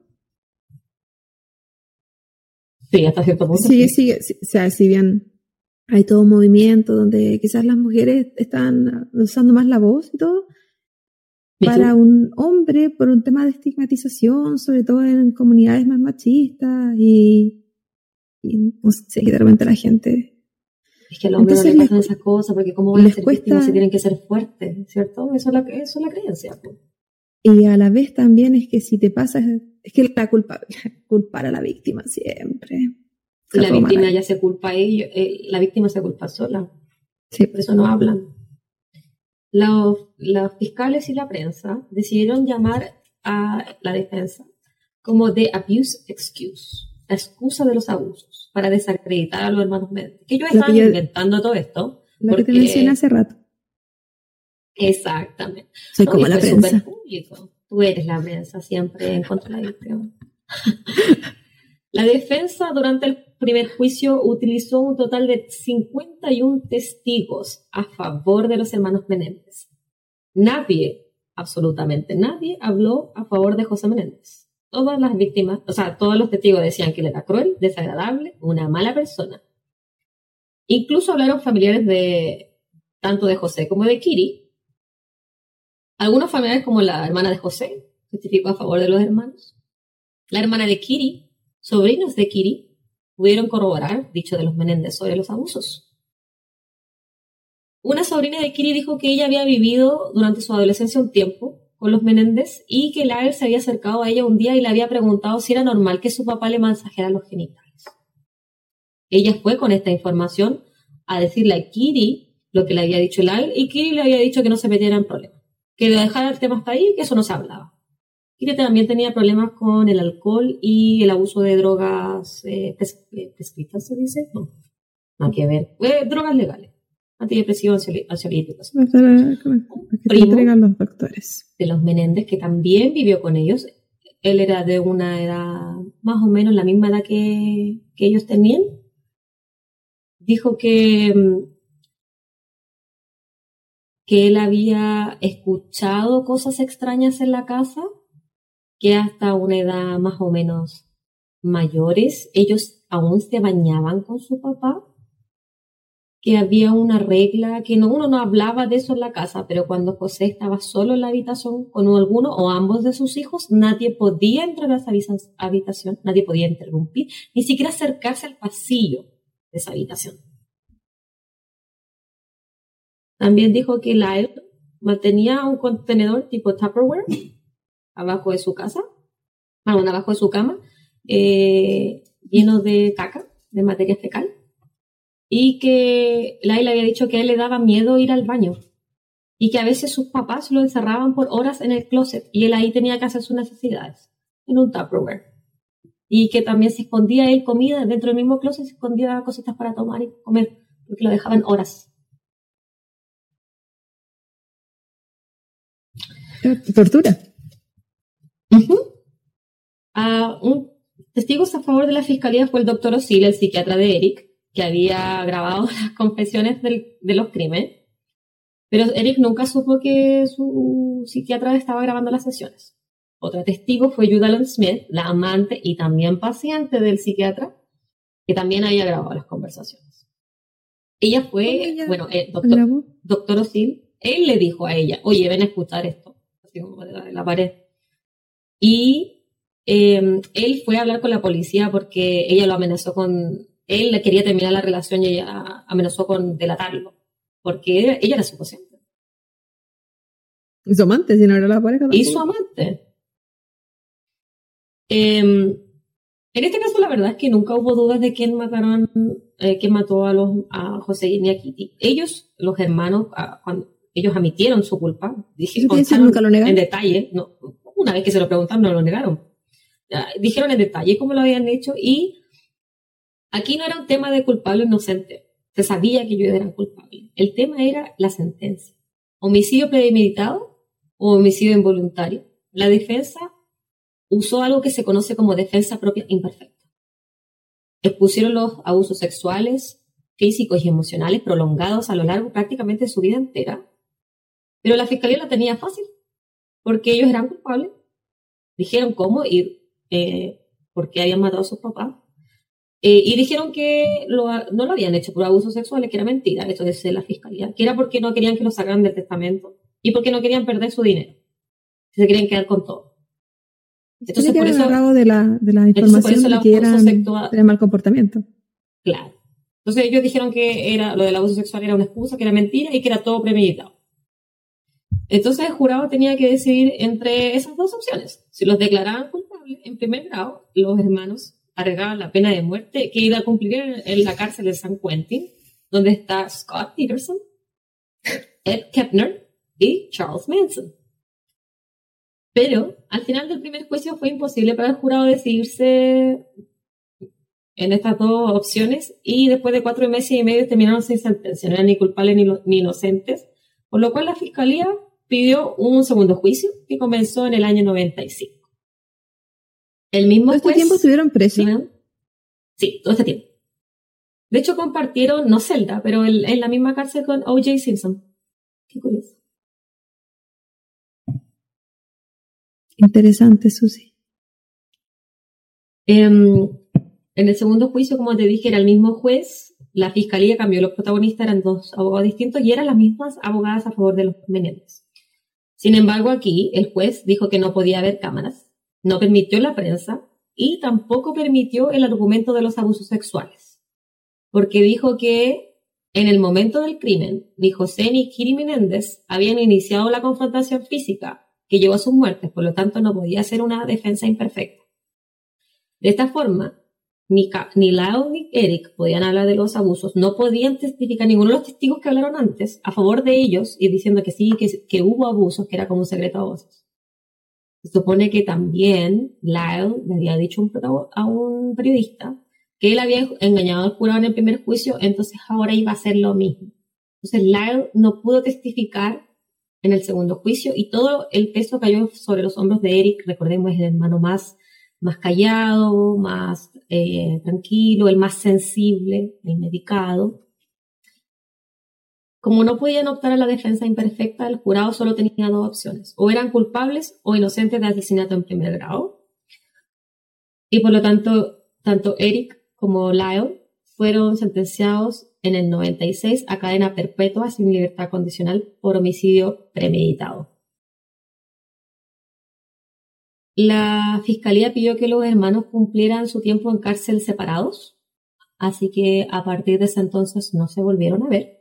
Sí, hasta cierto punto. Sigue, sigue, o sea, si bien hay todo un movimiento donde quizás las mujeres están usando más la voz y todo, para un hombre por un tema de estigmatización, sobre todo en comunidades más machistas y, y no sé, que de repente la gente Es que a los hombres no les pasan esas cosas, porque cómo van a ser víctimas si tienen que ser fuertes, ¿cierto? Eso es la, eso es la creencia. Y a la vez también es que si te pasa, es que la culpa, culpar a la víctima siempre. Y la víctima ya se culpa a ellos, eh, la víctima se culpa sola. Sí. Por eso no hablan. Los, los fiscales y la prensa decidieron llamar a la defensa como The Abuse Excuse, la excusa de los abusos, para desacreditar a los hermanos Méndez. Que ellos estaban inventando todo esto. Lo que te mencioné hace rato. Exactamente. Soy como la prensa. Tú eres la prensa, siempre en contra de la víctima. la defensa durante el primer juicio utilizó un total de 51 testigos a favor de los hermanos Menéndez. Nadie, absolutamente nadie, habló a favor de José Menéndez. Todas las víctimas, o sea, todos los testigos decían que él era cruel, desagradable, una mala persona. Incluso hablaron familiares de tanto de José como de Kiri. Algunos familiares como la hermana de José testificó a favor de los hermanos. La hermana de Kiri, sobrinos de Kiri, pudieron corroborar dicho de los Menéndez sobre los abusos. Una sobrina de Kiri dijo que ella había vivido durante su adolescencia un tiempo con los Menéndez y que Lael se había acercado a ella un día y le había preguntado si era normal que su papá le masajeara los genitales. Ella fue con esta información a decirle a Kiri lo que le había dicho Lael y Kiri le había dicho que no se metiera en problemas, que dejara el tema hasta ahí y que eso no se hablaba que también tenía problemas con el alcohol y el abuso de drogas eh, eh, prescritas, se dice. No, no que ver. Eh, drogas legales, antidepresivos, ansiolíticos. Primo los doctores. De los Menéndez, que también vivió con ellos. Él era de una edad más o menos la misma edad que, que ellos tenían. Dijo que mm, que él había escuchado cosas extrañas en la casa que hasta una edad más o menos mayores, ellos aún se bañaban con su papá, que había una regla, que no, uno no hablaba de eso en la casa, pero cuando José estaba solo en la habitación con alguno o ambos de sus hijos, nadie podía entrar a esa habitación, nadie podía interrumpir, ni siquiera acercarse al pasillo de esa habitación. También dijo que la mantenía un contenedor tipo Tupperware abajo de su casa, bueno, abajo de su cama, eh, lleno de caca, de materia fecal, y que Laila había dicho que a él le daba miedo ir al baño y que a veces sus papás lo encerraban por horas en el closet y él ahí tenía que hacer sus necesidades en un Tupperware. Y que también se escondía él comida dentro del mismo closet, se escondía cositas para tomar y comer, porque lo dejaban horas. Tortura. un testigos a favor de la fiscalía fue el doctor Osil, el psiquiatra de Eric, que había grabado las confesiones de los crímenes. Pero Eric nunca supo que su psiquiatra estaba grabando las sesiones. Otra testigo fue Judalyn Smith, la amante y también paciente del psiquiatra, que también había grabado las conversaciones. Ella fue, bueno, el doctor, doctor Osil, él le dijo a ella, oye, ven a escuchar esto, así como de la pared. Y em, él fue a hablar con la policía porque ella lo amenazó con, él quería terminar la relación y ella amenazó con delatarlo, porque ella era su paciente. Y su amante, si no era la pareja. Y su amante. Em, en este caso, la verdad es que nunca hubo dudas de quién mataron, eh, quién mató a los a José y a Kitty. Ellos, los hermanos, cuando ellos admitieron su culpa, dijeron nunca lo en detalle, no, una vez que se lo preguntaron, no lo negaron. Dijeron en detalle cómo lo habían hecho y aquí no era un tema de culpable o inocente. Se sabía que ellos eran culpables. El tema era la sentencia. Homicidio premeditado o homicidio involuntario. La defensa usó algo que se conoce como defensa propia imperfecta. Expusieron los abusos sexuales, físicos y emocionales prolongados a lo largo prácticamente de su vida entera, pero la fiscalía la tenía fácil porque ellos eran culpables. Dijeron cómo y eh, por qué habían matado a sus papás. Eh, y dijeron que no lo habían hecho por abusos sexuales, que era mentira, eso de la fiscalía, que era porque no querían que lo sacaran del testamento y porque no querían perder su dinero. Se querían quedar con todo. Entonces, por eso. de la, de la información de que eran, mal comportamiento. Claro. Entonces ellos dijeron que era lo del abuso sexual era una excusa, que era mentira y que era todo premeditado. Entonces el jurado tenía que decidir entre esas dos opciones. Si los declaraban culpables en primer grado, los hermanos agregaban la pena de muerte que iba a cumplir en, la cárcel de San Quentin, donde está Scott Peterson, Ed Kepner y Charles Manson. Pero al final del primer juicio fue imposible para el jurado decidirse en estas dos opciones y después de cuatro meses y medio terminaron sin sentencia, no eran ni culpables ni, inocentes, por lo cual la fiscalía pidió un segundo juicio que comenzó en el año 95. El mismo ¿Todo este tiempo estuvieron presos? Sí, todo este tiempo. De hecho, compartieron, no celda, pero en la misma cárcel con O.J. Simpson. Qué curioso. Interesante, Susi. Em, en el segundo juicio, como te dije, era el mismo juez. La fiscalía cambió, los protagonistas eran dos abogados distintos y eran las mismas abogadas a favor de los Menéndez. Sin embargo, aquí el juez dijo que no podía haber cámaras, no permitió la prensa y tampoco permitió el argumento de los abusos sexuales. Porque dijo que en el momento del crimen, ni José ni Kiri Menéndez habían iniciado la confrontación física que llevó a sus muertes, por lo tanto no podía ser una defensa imperfecta. De esta forma, ni, ni ni Eric podían hablar de los abusos, no podían testificar ninguno de los testigos que hablaron antes a favor de ellos y diciendo que sí, que, que hubo abusos, que era como un secreto a voces. Se supone que también Lyle le había dicho a un periodista que él había engañado al jurado en el primer juicio, entonces ahora iba a hacer lo mismo. Entonces Lyle no pudo testificar en el segundo juicio y todo el peso cayó sobre los hombros de Eric, recordemos, el hermano más, más callado, más eh, tranquilo, el más sensible, el medicado. Como no podían optar a la defensa imperfecta, el jurado solo tenía dos opciones, o eran culpables o inocentes de asesinato en primer grado. Y por lo tanto, tanto Eric como Lyle fueron sentenciados en el 96 a cadena perpetua sin libertad condicional por homicidio premeditado. La fiscalía pidió que los hermanos cumplieran su tiempo en cárcel separados, así que a partir de ese entonces no se volvieron a ver.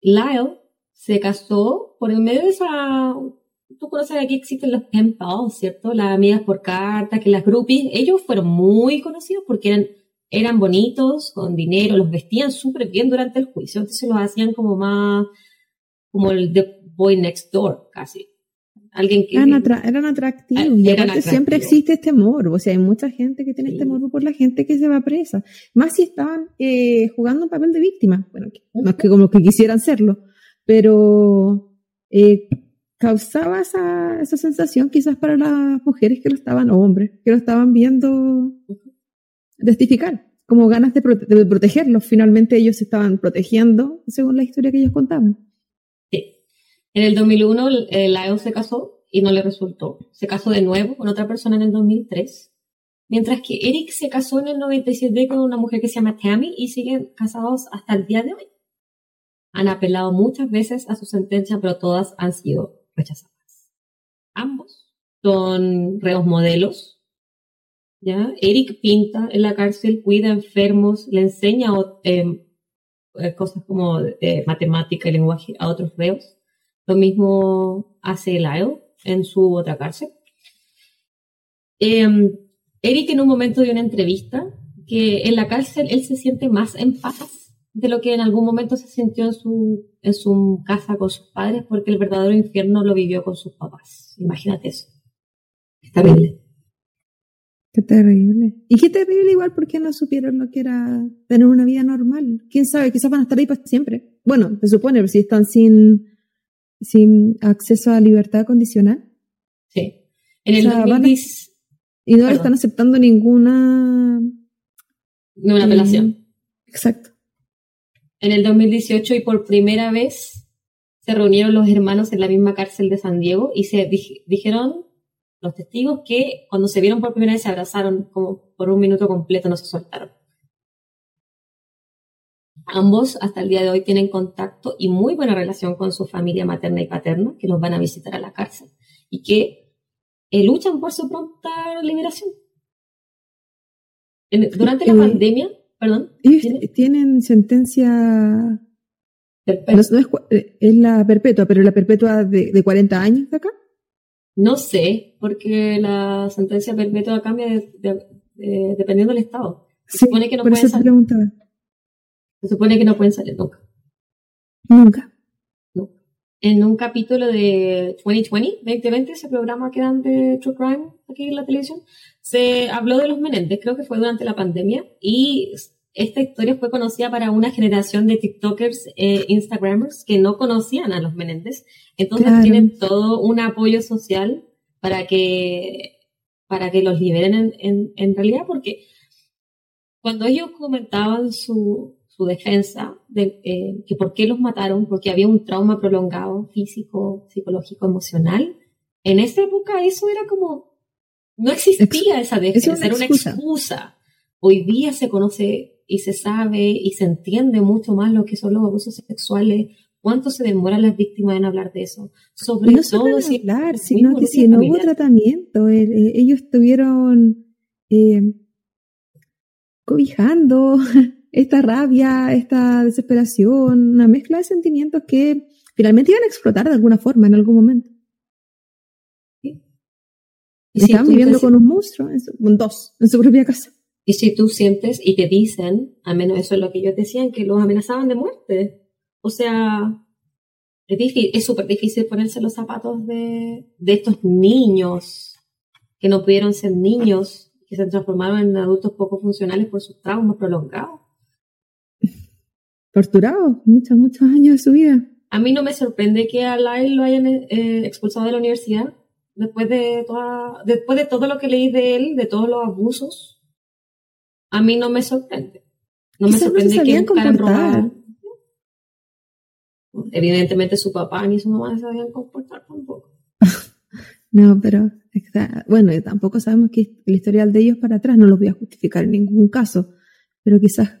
Lyle se casó por el medio de esa... Tú conoces que aquí existen los pen pals, ¿cierto? Las amigas por carta, que las groupies, ellos fueron muy conocidos porque eran eran bonitos, con dinero, los vestían súper bien durante el juicio, entonces los hacían como más, como el The Boy Next Door, casi. Alguien que... Eran, atractivos, ah, y aparte siempre existe este morbo, o sea, hay mucha gente que tiene este morbo por la gente que se va presa, más si estaban eh, jugando un papel de víctima, bueno, no es que como que quisieran serlo, pero eh, causaba esa, esa sensación quizás para las mujeres que lo estaban, o hombres, que lo estaban viendo testificar, como ganas de, protegerlos. Finalmente ellos se estaban protegiendo, según la historia que ellos contaban. En el 2001 la EU se casó y no le resultó. Se casó de nuevo con otra persona en el 2003. Mientras que Eric se casó en el 97 con una mujer que se llama Tammy y siguen casados hasta el día de hoy. Han apelado muchas veces a su sentencia, pero todas han sido rechazadas. Ambos son reos modelos ¿ya? Eric pinta en la cárcel, cuida enfermos, le enseña em, eh, cosas como eh, matemática y lenguaje a otros reos. Lo mismo hace Lyle en su otra cárcel. Em, Eric en un momento dio una entrevista que en la cárcel él se siente más en paz de lo que en algún momento se sintió en su, en su casa con sus padres porque el verdadero infierno lo vivió con sus papás. Imagínate eso. Está bien. Qué terrible. Y qué terrible igual porque no supieron lo que era tener una vida normal. ¿Quién sabe? Quizás van a estar ahí para siempre. Bueno, se supone, pero si están sin, sin acceso a libertad condicional. Sí. En el Y no están aceptando ninguna... Ninguna apelación. exacto. En el 2018 y por primera vez se reunieron los hermanos en la misma cárcel de San Diego y se dijeron los testigos que cuando se vieron por primera vez se abrazaron como por un minuto completo, no se soltaron. Ambos hasta el día de hoy tienen contacto y muy buena relación con su familia materna y paterna, que los van a visitar a la cárcel y que eh, luchan por su pronta liberación. durante la pandemia, Perdón. Ellos tienen sentencia. Perpetua. Eh, es, la perpetua, pero la perpetua de, de 40 años de acá. No sé, porque la sentencia perpetua cambia dependiendo del estado. Se supone que no pueden salir. Se supone que no pueden salir nunca. Nunca. En un capítulo de 2020, 2020, ese programa que dan de True Crime aquí en la televisión, se habló de los Menéndez, creo que fue durante la pandemia, y esta historia fue conocida para una generación de TikTokers, eh, Instagramers, que no conocían a los Menéndez. Entonces tienen todo un apoyo social para que, para que los liberen en, en, en realidad, porque cuando ellos comentaban su, su defensa de eh, que por qué los mataron, porque había un trauma prolongado físico, psicológico, emocional, en esa época eso era como, no existía esa defensa, era una excusa. Hoy día se conoce y se sabe y se entiende mucho más lo que son los abusos sexuales, cuánto se demoran las víctimas en hablar de eso. Sobre no todo si hablar, sino que si no hubo tratamiento, eh, eh, ellos estuvieron cobijando esta rabia, esta desesperación, una mezcla de sentimientos que finalmente iban a explotar de alguna forma en algún momento. Y estaban viviendo con un monstruo, con dos, en su propia casa. Y si tú sientes y te dicen, a menos eso es lo que ellos decían, que los amenazaban de muerte. O sea, es súper difícil ponerse los zapatos de, de estos niños que no pudieron ser niños que se transformaron en adultos poco funcionales por sus traumas prolongados. Torturados muchos, muchos años de su vida. A mí no me sorprende que a Lyle lo hayan eh, expulsado de la universidad después de, toda, después de todo lo que leí de él, de todos los abusos. A mí no me sorprende. No me sorprende no que robar. Evidentemente su papá ni su mamá se sabían comportar tampoco. no, pero bueno, tampoco sabemos que el historial de ellos para atrás, no lo voy a justificar en ningún caso, pero quizás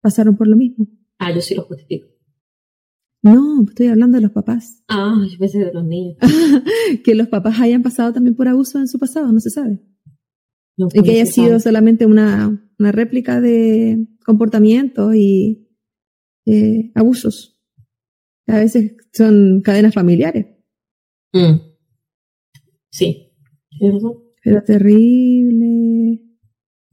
pasaron por lo mismo. Ah, yo sí lo justifico. No, estoy hablando de los papás. Ah, yo pensé de los niños. que los papás hayan pasado también por abuso en su pasado, no se sabe. y que haya sido solamente una, una, réplica de comportamientos y eh, abusos. A veces son cadenas familiares. Mm. Sí. Pero terrible.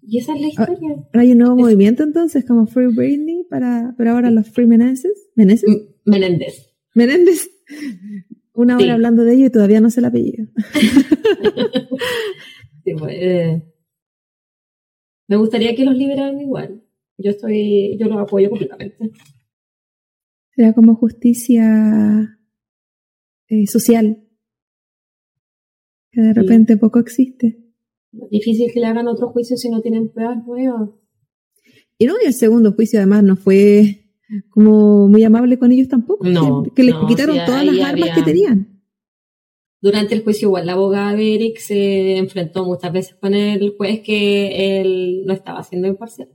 Y esa es la ah, historia. hay un nuevo movimiento entonces, como Free Britney, para, pero ahora los Free Meneses. ¿Meneses? Menéndez. Menéndez. Una hora hablando de ello y todavía no sé el apellido. Pues, eh, me gustaría que los liberaran igual. Yo estoy, yo los apoyo completamente. Será como justicia eh, social que de repente poco existe. Difícil que le hagan otro juicio si no tienen pruebas nuevas. Y no, y el segundo juicio además no fue como muy amable con ellos tampoco, no, que, les quitaron todas las armas que tenían. Durante el juicio igual la abogada de Eric se enfrentó muchas veces con el juez que él no estaba siendo imparcial.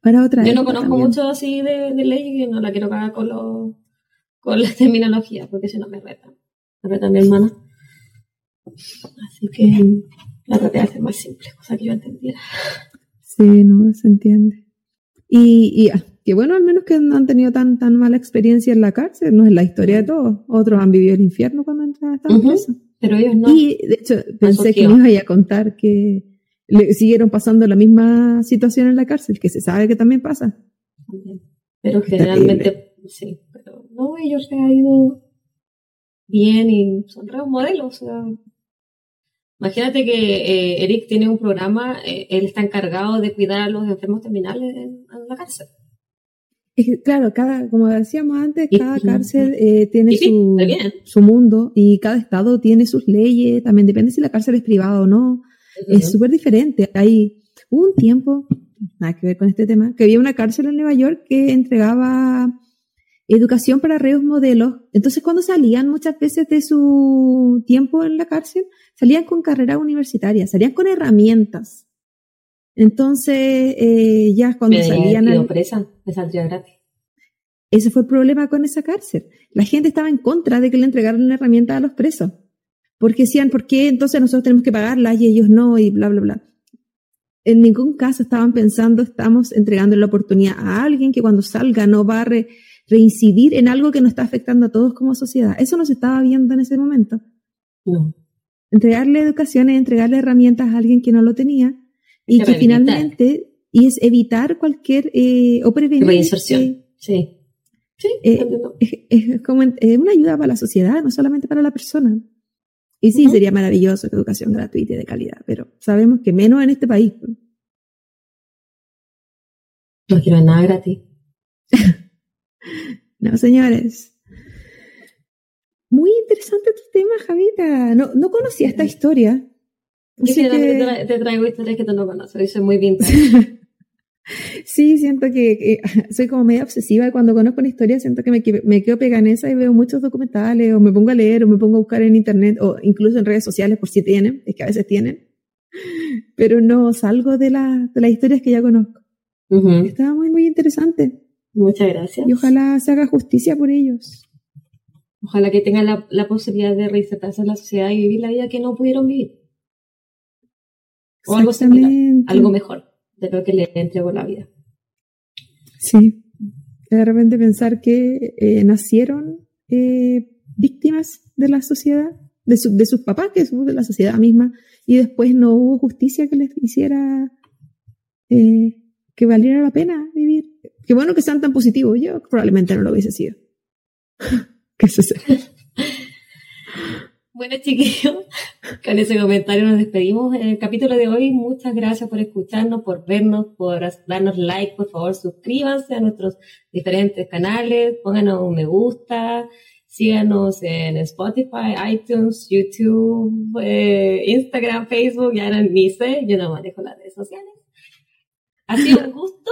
Para otra Yo no conozco mucho así de, ley y no la quiero cagar con, lo, con la terminología porque si no me retan. Me retan mi hermana. Así que la traté de hacer más simple, cosa que yo entendiera. Sí, no, se entiende. Y, y ah, que bueno, al menos que no han tenido tan, tan mala experiencia en la cárcel, no es la historia de todos. Otros han vivido el infierno cuando entraron a uh Pero ellos no. Y de hecho, pensé que me iba a contar que le siguieron pasando la misma situación en la cárcel, que se sabe que también pasa. Pero generalmente, sí, pero no, ellos se han ido bien y son re modelos. O sea, Imagínate que eh, Eric tiene un programa, eh, él está encargado de cuidar a los enfermos terminales en, la cárcel. claro, cada, como decíamos antes, cada cárcel eh, tiene su, su, mundo y cada estado tiene sus leyes, también depende si la cárcel es privada o no, es súper diferente. Hay un tiempo, nada que ver con este tema, que había una cárcel en Nueva York que entregaba educación para reos modelos. Entonces, cuando salían muchas veces de su tiempo en la cárcel, salían con carrera universitaria, salían con herramientas. Entonces, eh, ya cuando salían... Ido presa, me saldría gratis. Ese fue el problema con esa cárcel. La gente estaba en contra de que le entregaran una herramienta a los presos. Porque decían, ¿por qué entonces nosotros tenemos que pagarlas y ellos no? Y bla, bla, bla. en ningún caso estaban pensando, estamos entregando la oportunidad a alguien que cuando salga no va a reincidir en algo que nos está afectando a todos como sociedad. Eso no se estaba viendo en ese momento. No. Entregarle educación es entregarle herramientas a alguien que no lo tenía y que finalmente y es evitar cualquier eh, o prevenir. Reinserción, eh, sí. Sí, eh, es, como una ayuda para la sociedad, no solamente para la persona. Y sí, sería maravilloso que educación gratuita y de calidad, pero sabemos que menos en este país. No quiero nada gratis. no, señores. Muy interesante tu tema, Javita. No, no conocía esta historia. Yo te, traigo historias que tú no conoces, soy muy bien. Sí, siento que, soy como medio obsesiva y cuando conozco una historia siento que me, me quedo pegada en esa y veo muchos documentales o me pongo a leer o me pongo a buscar en internet o incluso en redes sociales por si tienen, es que a veces tienen, pero no salgo de, la, de las historias que ya conozco. Estaba muy, muy interesante. Muchas gracias. Y ojalá se haga justicia por ellos. Ojalá que tengan la, la posibilidad de reinsertarse en la sociedad y vivir la vida que no pudieron vivir. O algo similar, algo mejor de lo que le entregó la vida. Sí, de repente pensar que eh, nacieron eh, víctimas de la sociedad, de, de sus papás, que son de la sociedad misma, y después no hubo justicia que les hiciera eh, que valiera la pena. Qué bueno que sean tan positivos, yo probablemente no lo hubiese sido. ¿Qué sucede? Bueno, chiquillos, con ese comentario nos despedimos en el capítulo de hoy. Muchas gracias por escucharnos, por vernos, por darnos like. Por favor, suscríbanse a nuestros diferentes canales, pónganos un me gusta, síganos en Spotify, iTunes, YouTube, eh, Instagram, Facebook, ya no, ni sé, yo no manejo las redes sociales. Ha sido un gusto.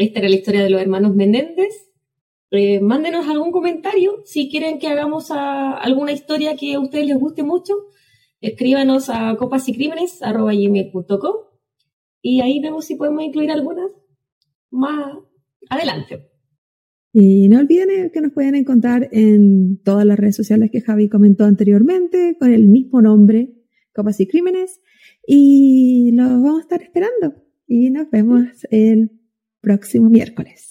Esta era la historia de los hermanos Menéndez. Eh, mándenos algún comentario si quieren que hagamos alguna historia que a ustedes les guste mucho. Escríbanos a copasycrímenes.com y ahí vemos si podemos incluir algunas más adelante. Y no olviden que nos pueden encontrar en todas las redes sociales que Javi comentó anteriormente, con el mismo nombre, Copas y Crímenes, y los vamos a estar esperando. Y nos vemos el próximo miércoles.